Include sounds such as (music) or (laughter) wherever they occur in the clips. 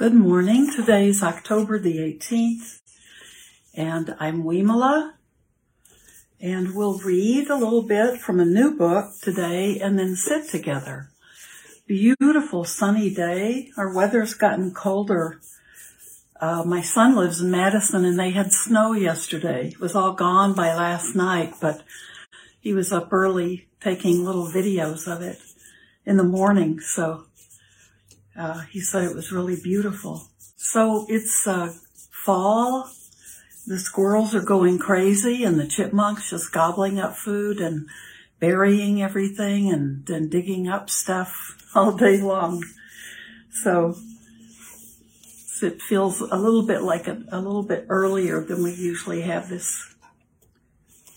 Good morning. Today is October the 18th, and I'm Wimala, and we'll read a little bit from a new book today and then sit together. Beautiful sunny day. Our weather's gotten colder. Uh, my son lives in Madison and they had snow yesterday. It was all gone by last night, but he was up early taking little videos of it in the morning, so uh, he said it was really beautiful. So it's uh, fall. The squirrels are going crazy and the chipmunks just gobbling up food and burying everything and then digging up stuff (laughs) all day long. So it feels a little bit like a, a little bit earlier than we usually have this.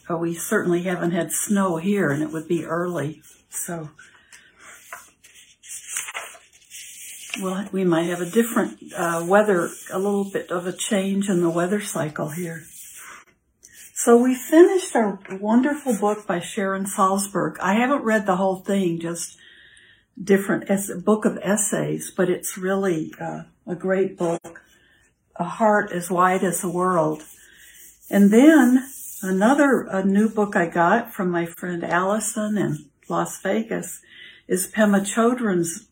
Oh, we certainly haven't had snow here and it would be early. So well, we might have a different uh, weather, a little bit of a change in the weather cycle here. So we finished our wonderful book by Sharon Salzberg. I haven't read the whole thing, just different ess- book of essays, but it's really uh, a great book. A heart as wide as the world. And then another a new book I got from my friend Allison in Las Vegas is Pema Chodron's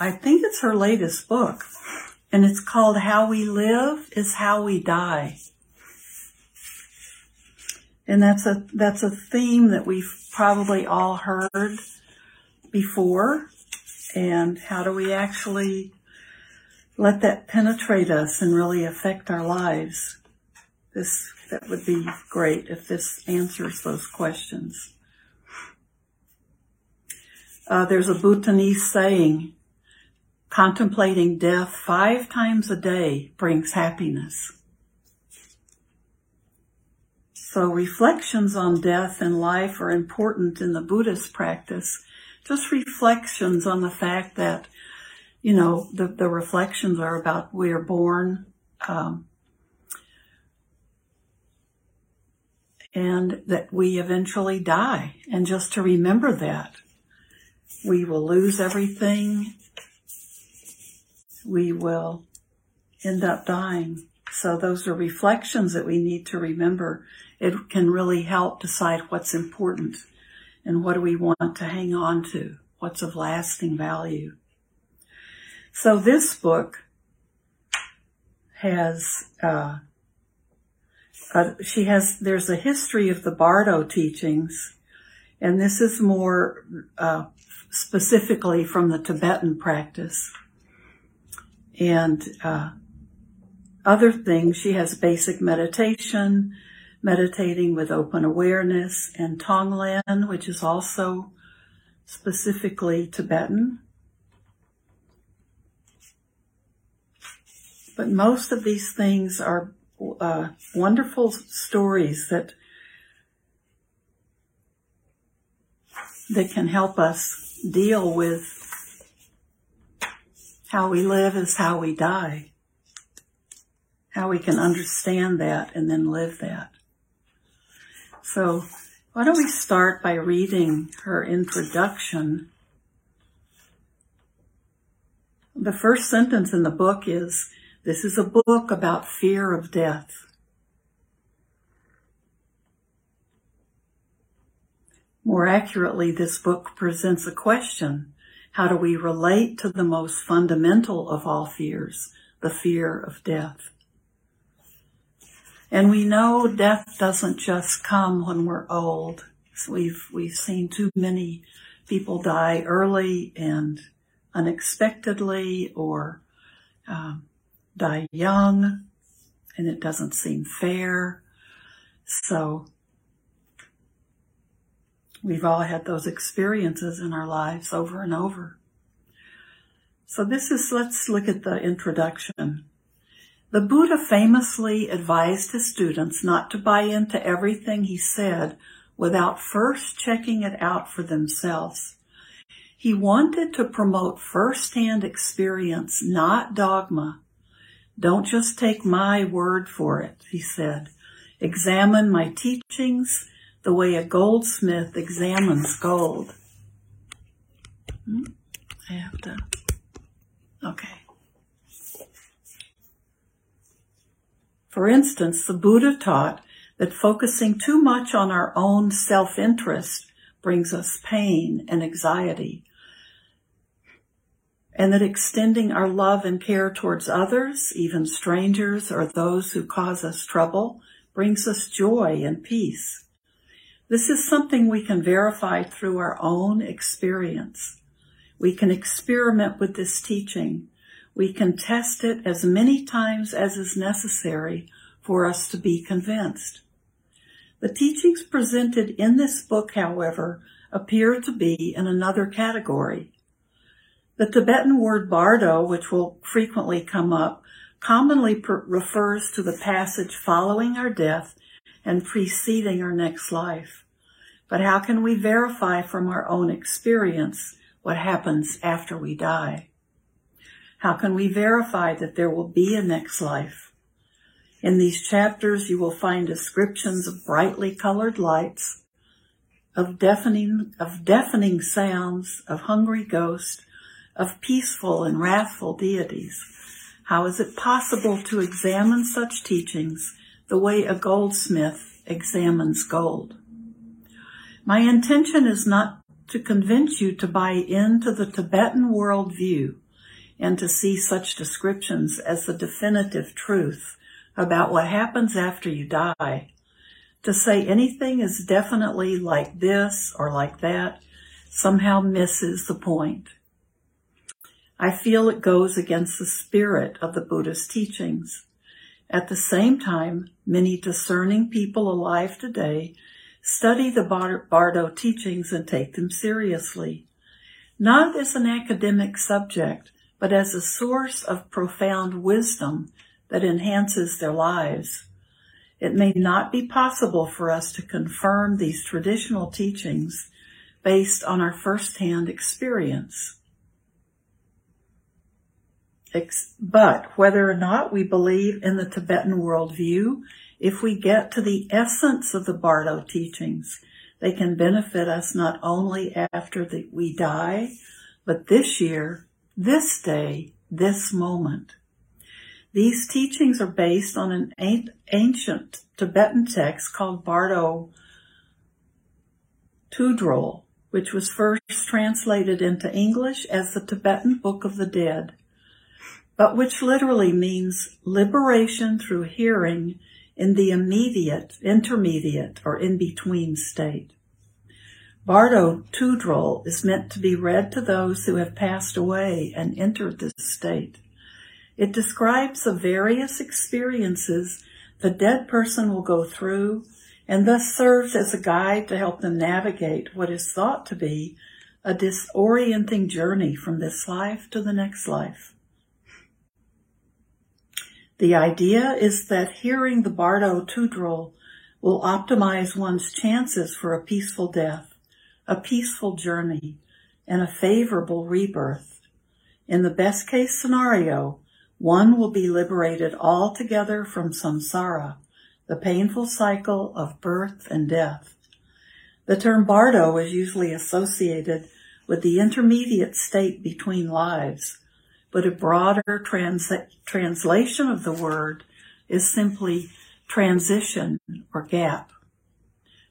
I think it's her latest book, and it's called How We Live is How We Die. And that's a, that's a theme that we've probably all heard before. And how do we actually let that penetrate us and really affect our lives? This, that would be great if this answers those questions. Uh, there's a Bhutanese saying, Contemplating death five times a day brings happiness. So reflections on death and life are important in the Buddhist practice. Just reflections on the fact that, you know, the, the reflections are about we are born, um, and that we eventually die. And just to remember that we will lose everything we will end up dying. So those are reflections that we need to remember. It can really help decide what's important and what do we want to hang on to, what's of lasting value. So this book has, uh, uh, she has, there's a history of the Bardo teachings, and this is more uh, specifically from the Tibetan practice and uh, other things. She has basic meditation, meditating with open awareness, and Tonglen, which is also specifically Tibetan. But most of these things are uh, wonderful stories that that can help us deal with how we live is how we die. How we can understand that and then live that. So why don't we start by reading her introduction? The first sentence in the book is, this is a book about fear of death. More accurately, this book presents a question how do we relate to the most fundamental of all fears, the fear of death? And we know death doesn't just come when we're old. We've, we've seen too many people die early and unexpectedly or um, die young and it doesn't seem fair. So We've all had those experiences in our lives over and over. So this is, let's look at the introduction. The Buddha famously advised his students not to buy into everything he said without first checking it out for themselves. He wanted to promote firsthand experience, not dogma. Don't just take my word for it, he said. Examine my teachings the way a goldsmith examines gold. Hmm? I have to, okay. For instance, the Buddha taught that focusing too much on our own self-interest brings us pain and anxiety, and that extending our love and care towards others, even strangers or those who cause us trouble, brings us joy and peace. This is something we can verify through our own experience. We can experiment with this teaching. We can test it as many times as is necessary for us to be convinced. The teachings presented in this book, however, appear to be in another category. The Tibetan word bardo, which will frequently come up, commonly per- refers to the passage following our death and preceding our next life. But how can we verify from our own experience what happens after we die? How can we verify that there will be a next life? In these chapters, you will find descriptions of brightly colored lights, of deafening, of deafening sounds, of hungry ghosts, of peaceful and wrathful deities. How is it possible to examine such teachings the way a goldsmith examines gold? My intention is not to convince you to buy into the Tibetan worldview and to see such descriptions as the definitive truth about what happens after you die. To say anything is definitely like this or like that somehow misses the point. I feel it goes against the spirit of the Buddhist teachings. At the same time, many discerning people alive today study the Bardo teachings and take them seriously, not as an academic subject, but as a source of profound wisdom that enhances their lives. It may not be possible for us to confirm these traditional teachings based on our firsthand experience. But whether or not we believe in the Tibetan worldview if we get to the essence of the Bardo teachings, they can benefit us not only after the, we die, but this year, this day, this moment. These teachings are based on an ancient Tibetan text called Bardo Tudrol, which was first translated into English as the Tibetan Book of the Dead, but which literally means liberation through hearing in the immediate, intermediate, or in-between state. Bardo Tudrol is meant to be read to those who have passed away and entered this state. It describes the various experiences the dead person will go through and thus serves as a guide to help them navigate what is thought to be a disorienting journey from this life to the next life. The idea is that hearing the Bardo Tudrol will optimize one's chances for a peaceful death, a peaceful journey, and a favorable rebirth. In the best case scenario, one will be liberated altogether from samsara, the painful cycle of birth and death. The term bardo is usually associated with the intermediate state between lives, but a broader trans- translation of the word is simply transition or gap.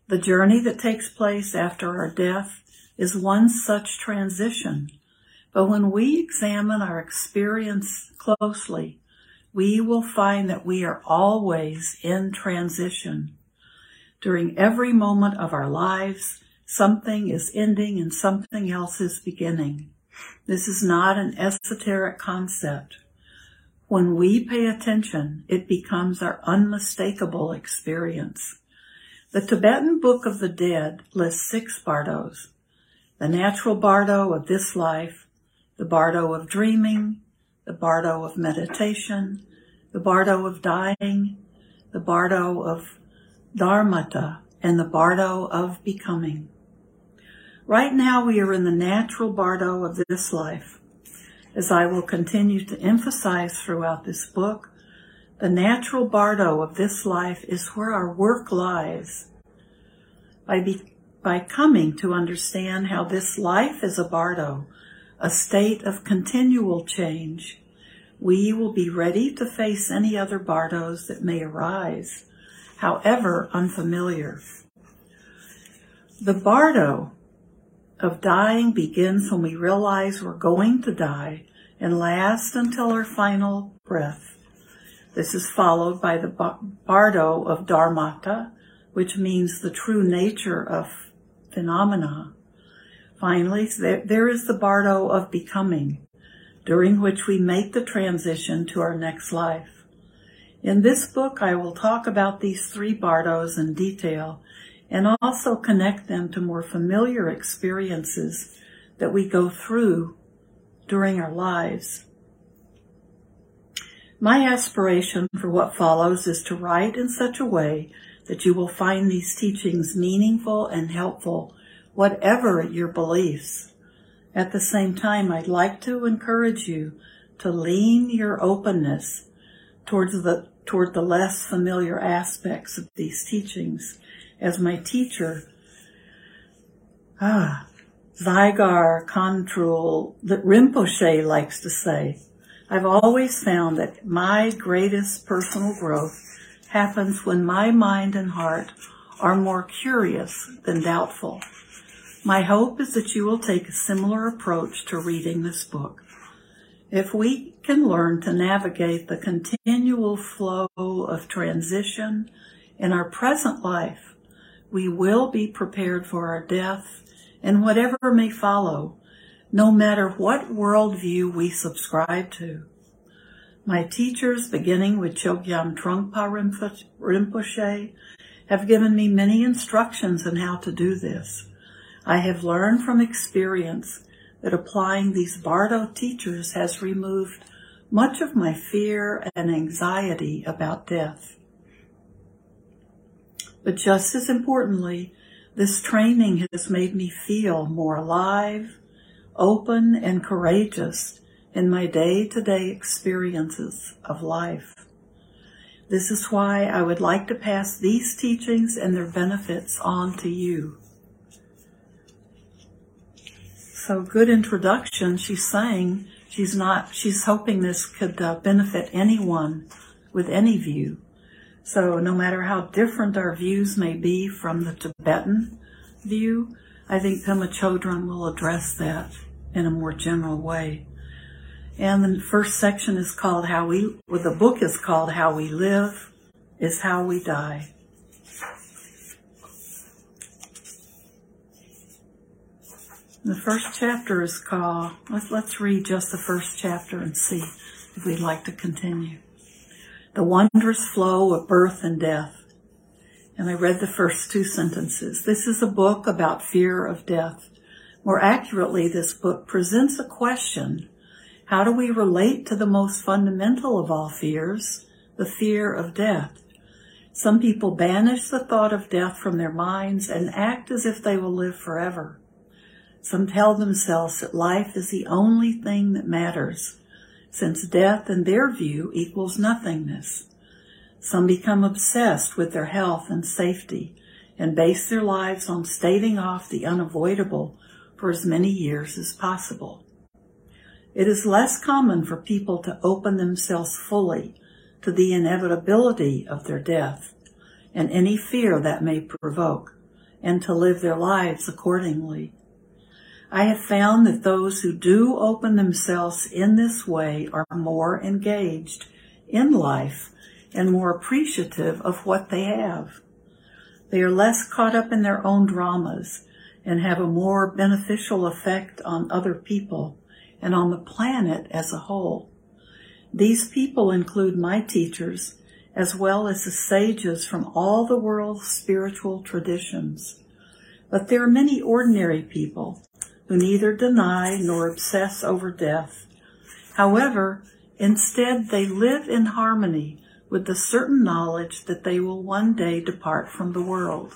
The journey that takes place after our death is one such transition. But when we examine our experience closely, we will find that we are always in transition. During every moment of our lives, something is ending and something else is beginning. This is not an esoteric concept. When we pay attention, it becomes our unmistakable experience. The Tibetan Book of the Dead lists six bardos. The natural bardo of this life, the bardo of dreaming, the bardo of meditation, the bardo of dying, the bardo of dharmata, and the bardo of becoming. Right now we are in the natural bardo of this life. As I will continue to emphasize throughout this book, the natural bardo of this life is where our work lies. By, be, by coming to understand how this life is a bardo, a state of continual change, we will be ready to face any other bardos that may arise, however unfamiliar. The bardo of dying begins when we realize we're going to die and lasts until our final breath. This is followed by the bardo of dharmata, which means the true nature of phenomena. Finally, there is the bardo of becoming, during which we make the transition to our next life. In this book, I will talk about these three bardos in detail and also connect them to more familiar experiences that we go through during our lives. My aspiration for what follows is to write in such a way that you will find these teachings meaningful and helpful, whatever your beliefs. At the same time, I'd like to encourage you to lean your openness towards the, toward the less familiar aspects of these teachings. As my teacher, ah, Dzigar Kongtrul, that Rinpoche likes to say, I've always found that my greatest personal growth happens when my mind and heart are more curious than doubtful. My hope is that you will take a similar approach to reading this book. If we can learn to navigate the continual flow of transition in our present life, we will be prepared for our death and whatever may follow, no matter what worldview we subscribe to. My teachers, beginning with Chogyam Trungpa Rinpoche, have given me many instructions on how to do this. I have learned from experience that applying these Bardo teachers has removed much of my fear and anxiety about death. But just as importantly, this training has made me feel more alive, open, and courageous in my day to day experiences of life. This is why I would like to pass these teachings and their benefits on to you. So good introduction. She's saying she's not, she's hoping this could uh, benefit anyone with any view. So no matter how different our views may be from the Tibetan view, I think Pema Chodron will address that in a more general way. And the first section is called How We, well, the book is called How We Live is How We Die. The first chapter is called, let's, let's read just the first chapter and see if we'd like to continue the wondrous flow of birth and death. And I read the first two sentences. This is a book about fear of death. More accurately, this book presents a question. How do we relate to the most fundamental of all fears, the fear of death? Some people banish the thought of death from their minds and act as if they will live forever. Some tell themselves that life is the only thing that matters since death in their view equals nothingness. Some become obsessed with their health and safety and base their lives on staving off the unavoidable for as many years as possible. It is less common for people to open themselves fully to the inevitability of their death and any fear that may provoke, and to live their lives accordingly. I have found that those who do open themselves in this way are more engaged in life and more appreciative of what they have. They are less caught up in their own dramas and have a more beneficial effect on other people and on the planet as a whole. These people include my teachers as well as the sages from all the world's spiritual traditions. But there are many ordinary people who neither deny nor obsess over death. However, instead they live in harmony with the certain knowledge that they will one day depart from the world.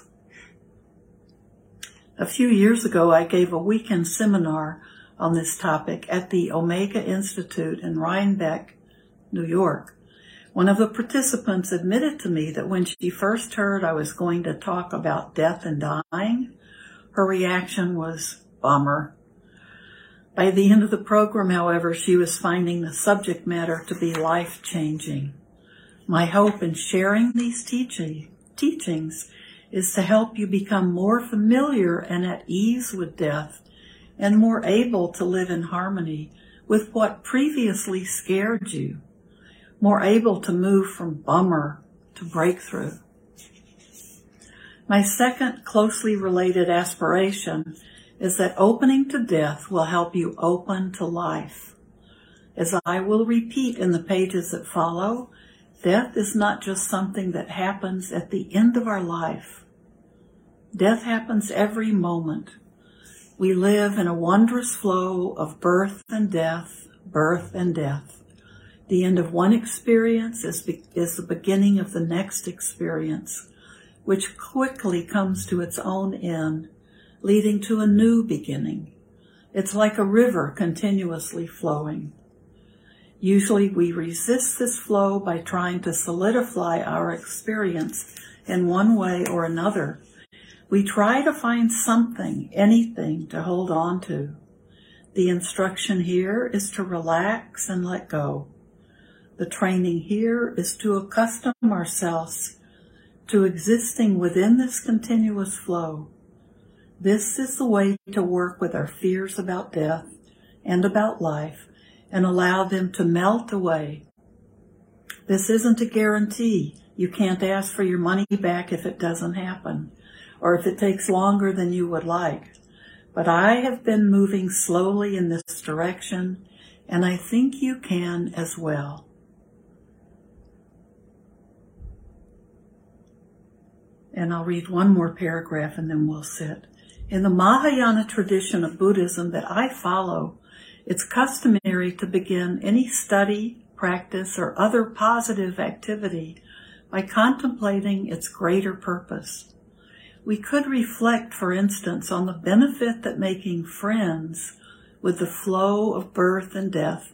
A few years ago, I gave a weekend seminar on this topic at the Omega Institute in Rhinebeck, New York. One of the participants admitted to me that when she first heard I was going to talk about death and dying, her reaction was, bummer. By the end of the program, however, she was finding the subject matter to be life changing. My hope in sharing these teaching, teachings is to help you become more familiar and at ease with death and more able to live in harmony with what previously scared you, more able to move from bummer to breakthrough. My second closely related aspiration is that opening to death will help you open to life. As I will repeat in the pages that follow, death is not just something that happens at the end of our life. Death happens every moment. We live in a wondrous flow of birth and death, birth and death. The end of one experience is, be- is the beginning of the next experience, which quickly comes to its own end leading to a new beginning. It's like a river continuously flowing. Usually we resist this flow by trying to solidify our experience in one way or another. We try to find something, anything to hold on to. The instruction here is to relax and let go. The training here is to accustom ourselves to existing within this continuous flow this is the way to work with our fears about death and about life and allow them to melt away. This isn't a guarantee. You can't ask for your money back if it doesn't happen or if it takes longer than you would like. But I have been moving slowly in this direction and I think you can as well. And I'll read one more paragraph and then we'll sit. In the Mahayana tradition of Buddhism that I follow, it's customary to begin any study, practice, or other positive activity by contemplating its greater purpose. We could reflect, for instance, on the benefit that making friends with the flow of birth and death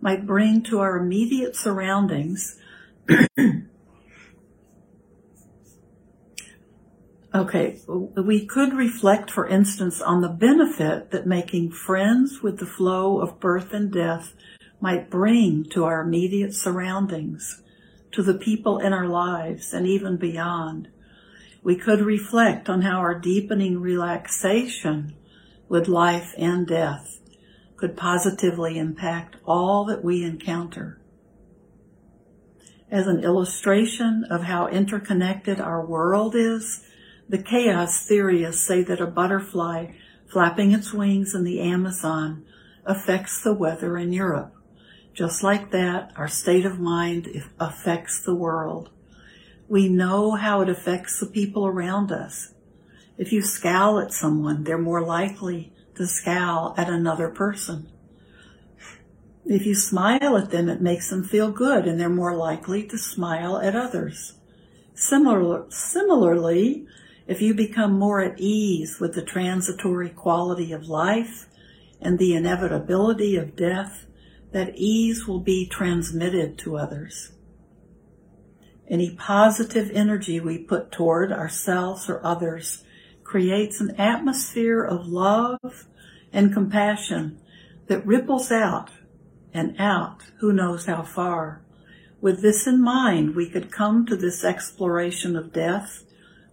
might bring to our immediate surroundings (clears throat) Okay, we could reflect, for instance, on the benefit that making friends with the flow of birth and death might bring to our immediate surroundings, to the people in our lives, and even beyond. We could reflect on how our deepening relaxation with life and death could positively impact all that we encounter. As an illustration of how interconnected our world is, the chaos theorists say that a butterfly flapping its wings in the Amazon affects the weather in Europe. Just like that, our state of mind affects the world. We know how it affects the people around us. If you scowl at someone, they're more likely to scowl at another person. If you smile at them, it makes them feel good and they're more likely to smile at others. Similar, similarly, if you become more at ease with the transitory quality of life and the inevitability of death, that ease will be transmitted to others. Any positive energy we put toward ourselves or others creates an atmosphere of love and compassion that ripples out and out who knows how far. With this in mind, we could come to this exploration of death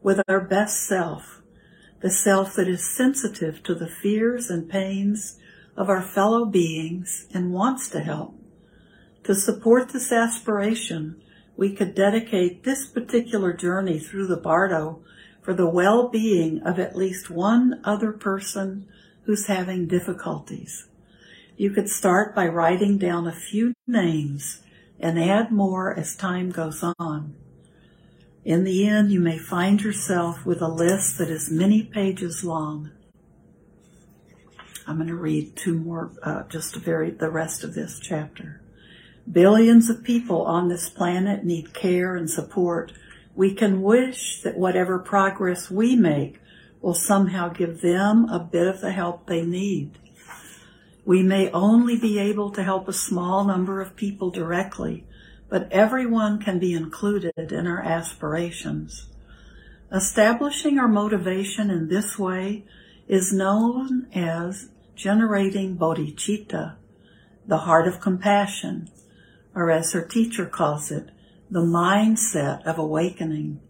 with our best self, the self that is sensitive to the fears and pains of our fellow beings and wants to help. To support this aspiration, we could dedicate this particular journey through the Bardo for the well-being of at least one other person who's having difficulties. You could start by writing down a few names and add more as time goes on. In the end, you may find yourself with a list that is many pages long. I'm going to read two more, uh, just very, the rest of this chapter. Billions of people on this planet need care and support. We can wish that whatever progress we make will somehow give them a bit of the help they need. We may only be able to help a small number of people directly, but everyone can be included in our aspirations. Establishing our motivation in this way is known as generating bodhicitta, the heart of compassion, or as her teacher calls it, the mindset of awakening.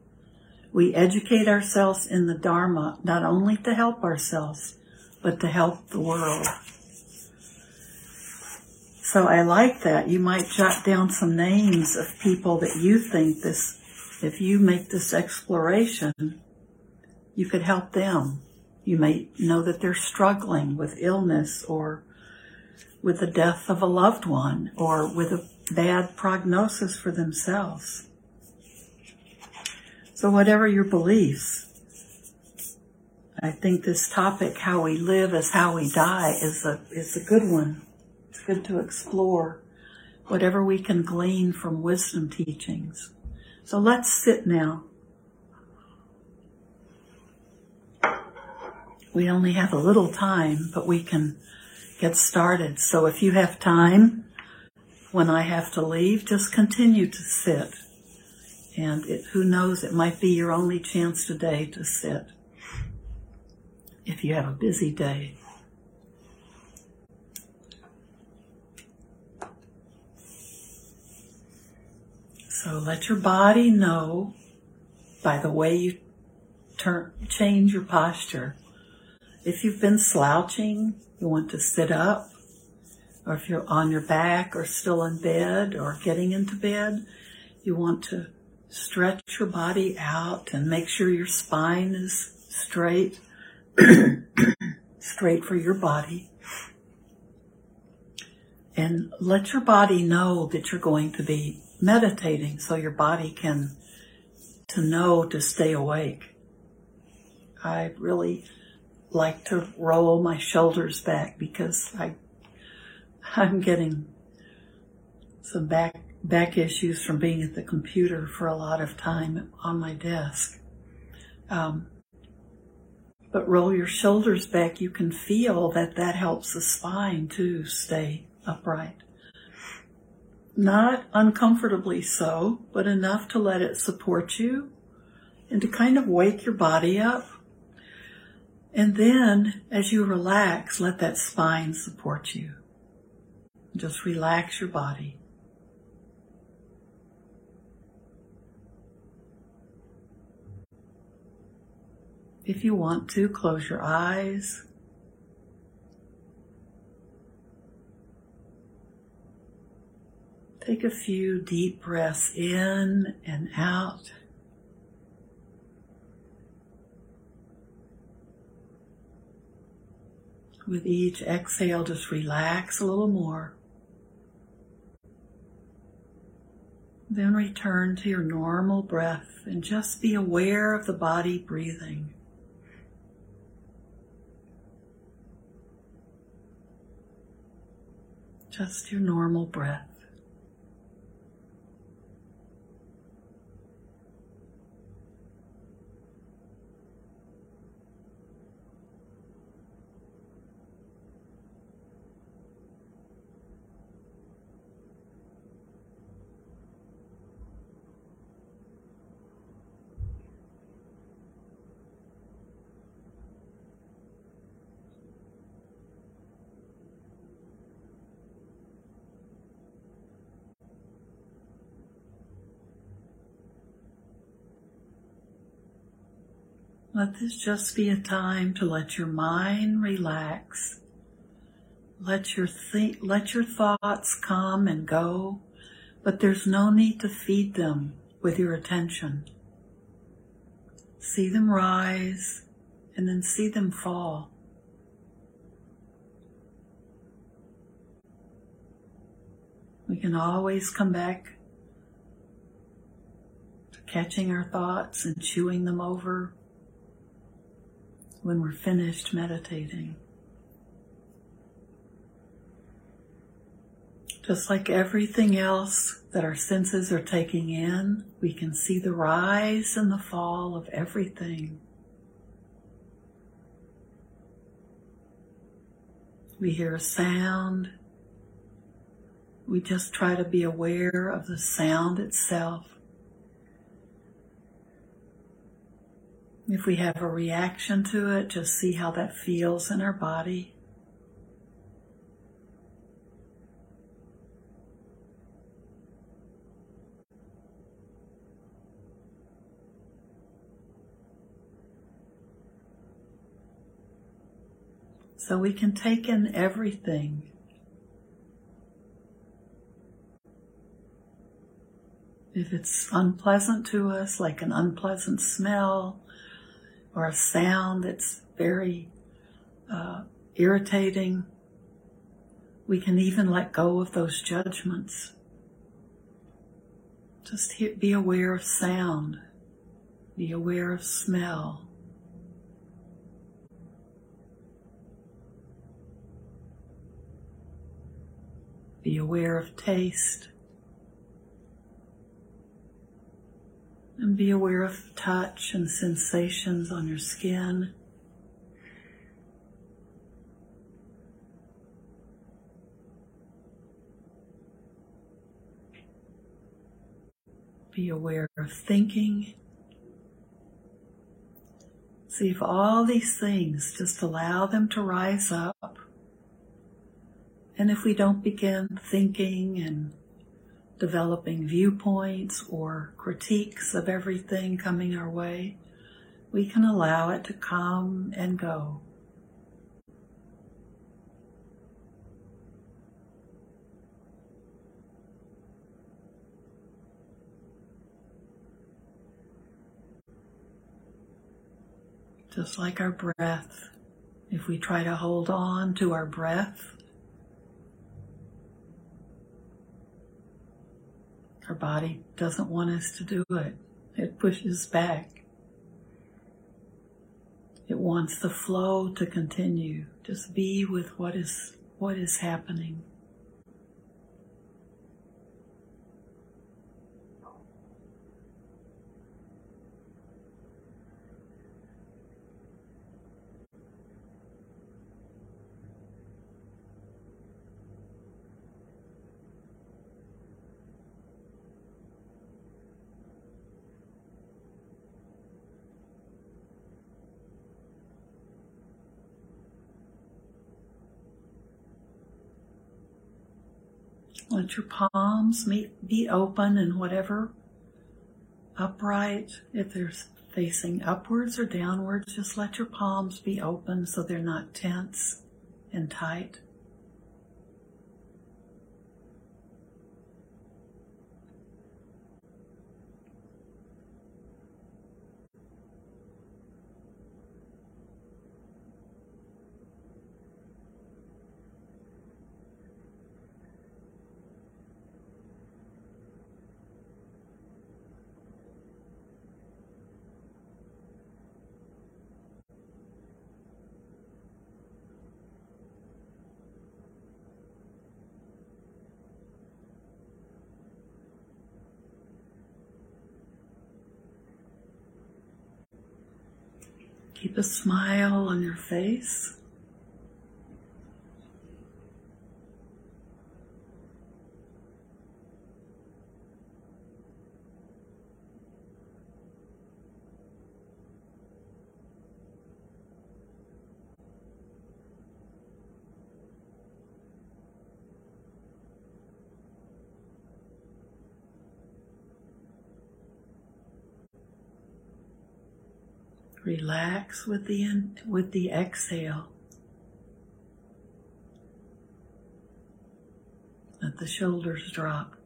We educate ourselves in the Dharma not only to help ourselves, but to help the world. So I like that. You might jot down some names of people that you think this, if you make this exploration, you could help them. You may know that they're struggling with illness or with the death of a loved one or with a bad prognosis for themselves. So whatever your beliefs, I think this topic, how we live is how we die, is a, is a good one. Good to explore whatever we can glean from wisdom teachings. So let's sit now. We only have a little time, but we can get started. So if you have time, when I have to leave, just continue to sit. And it, who knows, it might be your only chance today to sit if you have a busy day. So let your body know by the way you turn, change your posture. If you've been slouching, you want to sit up, or if you're on your back or still in bed or getting into bed, you want to stretch your body out and make sure your spine is straight, (clears throat) straight for your body. And let your body know that you're going to be meditating so your body can to know to stay awake. I really like to roll my shoulders back because I (laughs) I'm getting some back back issues from being at the computer for a lot of time on my desk. Um, but roll your shoulders back. You can feel that that helps the spine to stay upright. Not uncomfortably so, but enough to let it support you and to kind of wake your body up and then as you relax, let that spine support you. Just relax your body. If you want to, close your eyes. Take a few deep breaths in and out. With each exhale, just relax a little more. Then return to your normal breath and just be aware of the body breathing. Just your normal breath. Let this just be a time to let your mind relax. Let your th- let your thoughts come and go, but there's no need to feed them with your attention. See them rise and then see them fall. We can always come back to catching our thoughts and chewing them over when we're finished meditating. Just like everything else that our senses are taking in, we can see the rise and the fall of everything. We hear a sound. We just try to be aware of the sound itself. If we have a reaction to it, just see how that feels in our body. So we can take in everything. If it's unpleasant to us, like an unpleasant smell, or a sound that's very uh, irritating, we can even let go of those judgments. Just be aware of sound, be aware of smell. Be aware of taste. And be aware of touch and sensations on your skin. Be aware of thinking. See if all these things, just allow them to rise up and if we don't begin thinking and developing viewpoints or critiques of everything coming our way, we can allow it to come and go. Just like our breath, if we try to hold on to our breath, Our body doesn't want us to do it. It pushes back. It wants the flow to continue. Just be with what is what is happening. Let your palms be open and whatever upright, if they're facing upwards or downwards, just let your palms be open so they're not tense and tight. Keep a smile on your face. Relax with the in, with the exhale. Let the shoulders drop.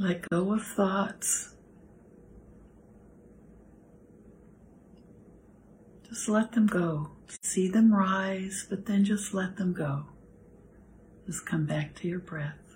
Let go of thoughts. Just let them go. See them rise, but then just let them go. Just come back to your breath.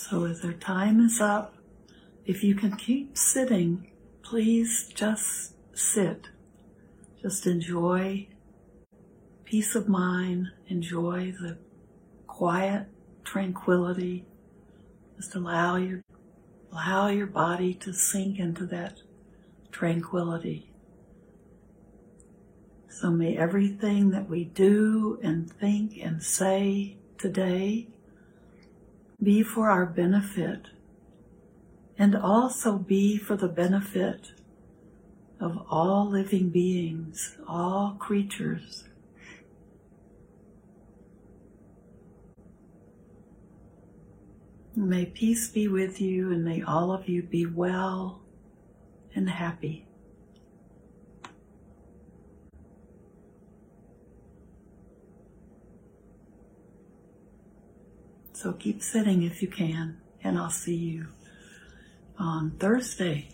So as our time is up, if you can keep sitting, please just sit. Just enjoy peace of mind, enjoy the quiet tranquility. Just allow your allow your body to sink into that tranquility. So may everything that we do and think and say today be for our benefit and also be for the benefit of all living beings, all creatures. May peace be with you and may all of you be well and happy. So keep sitting if you can, and I'll see you on Thursday.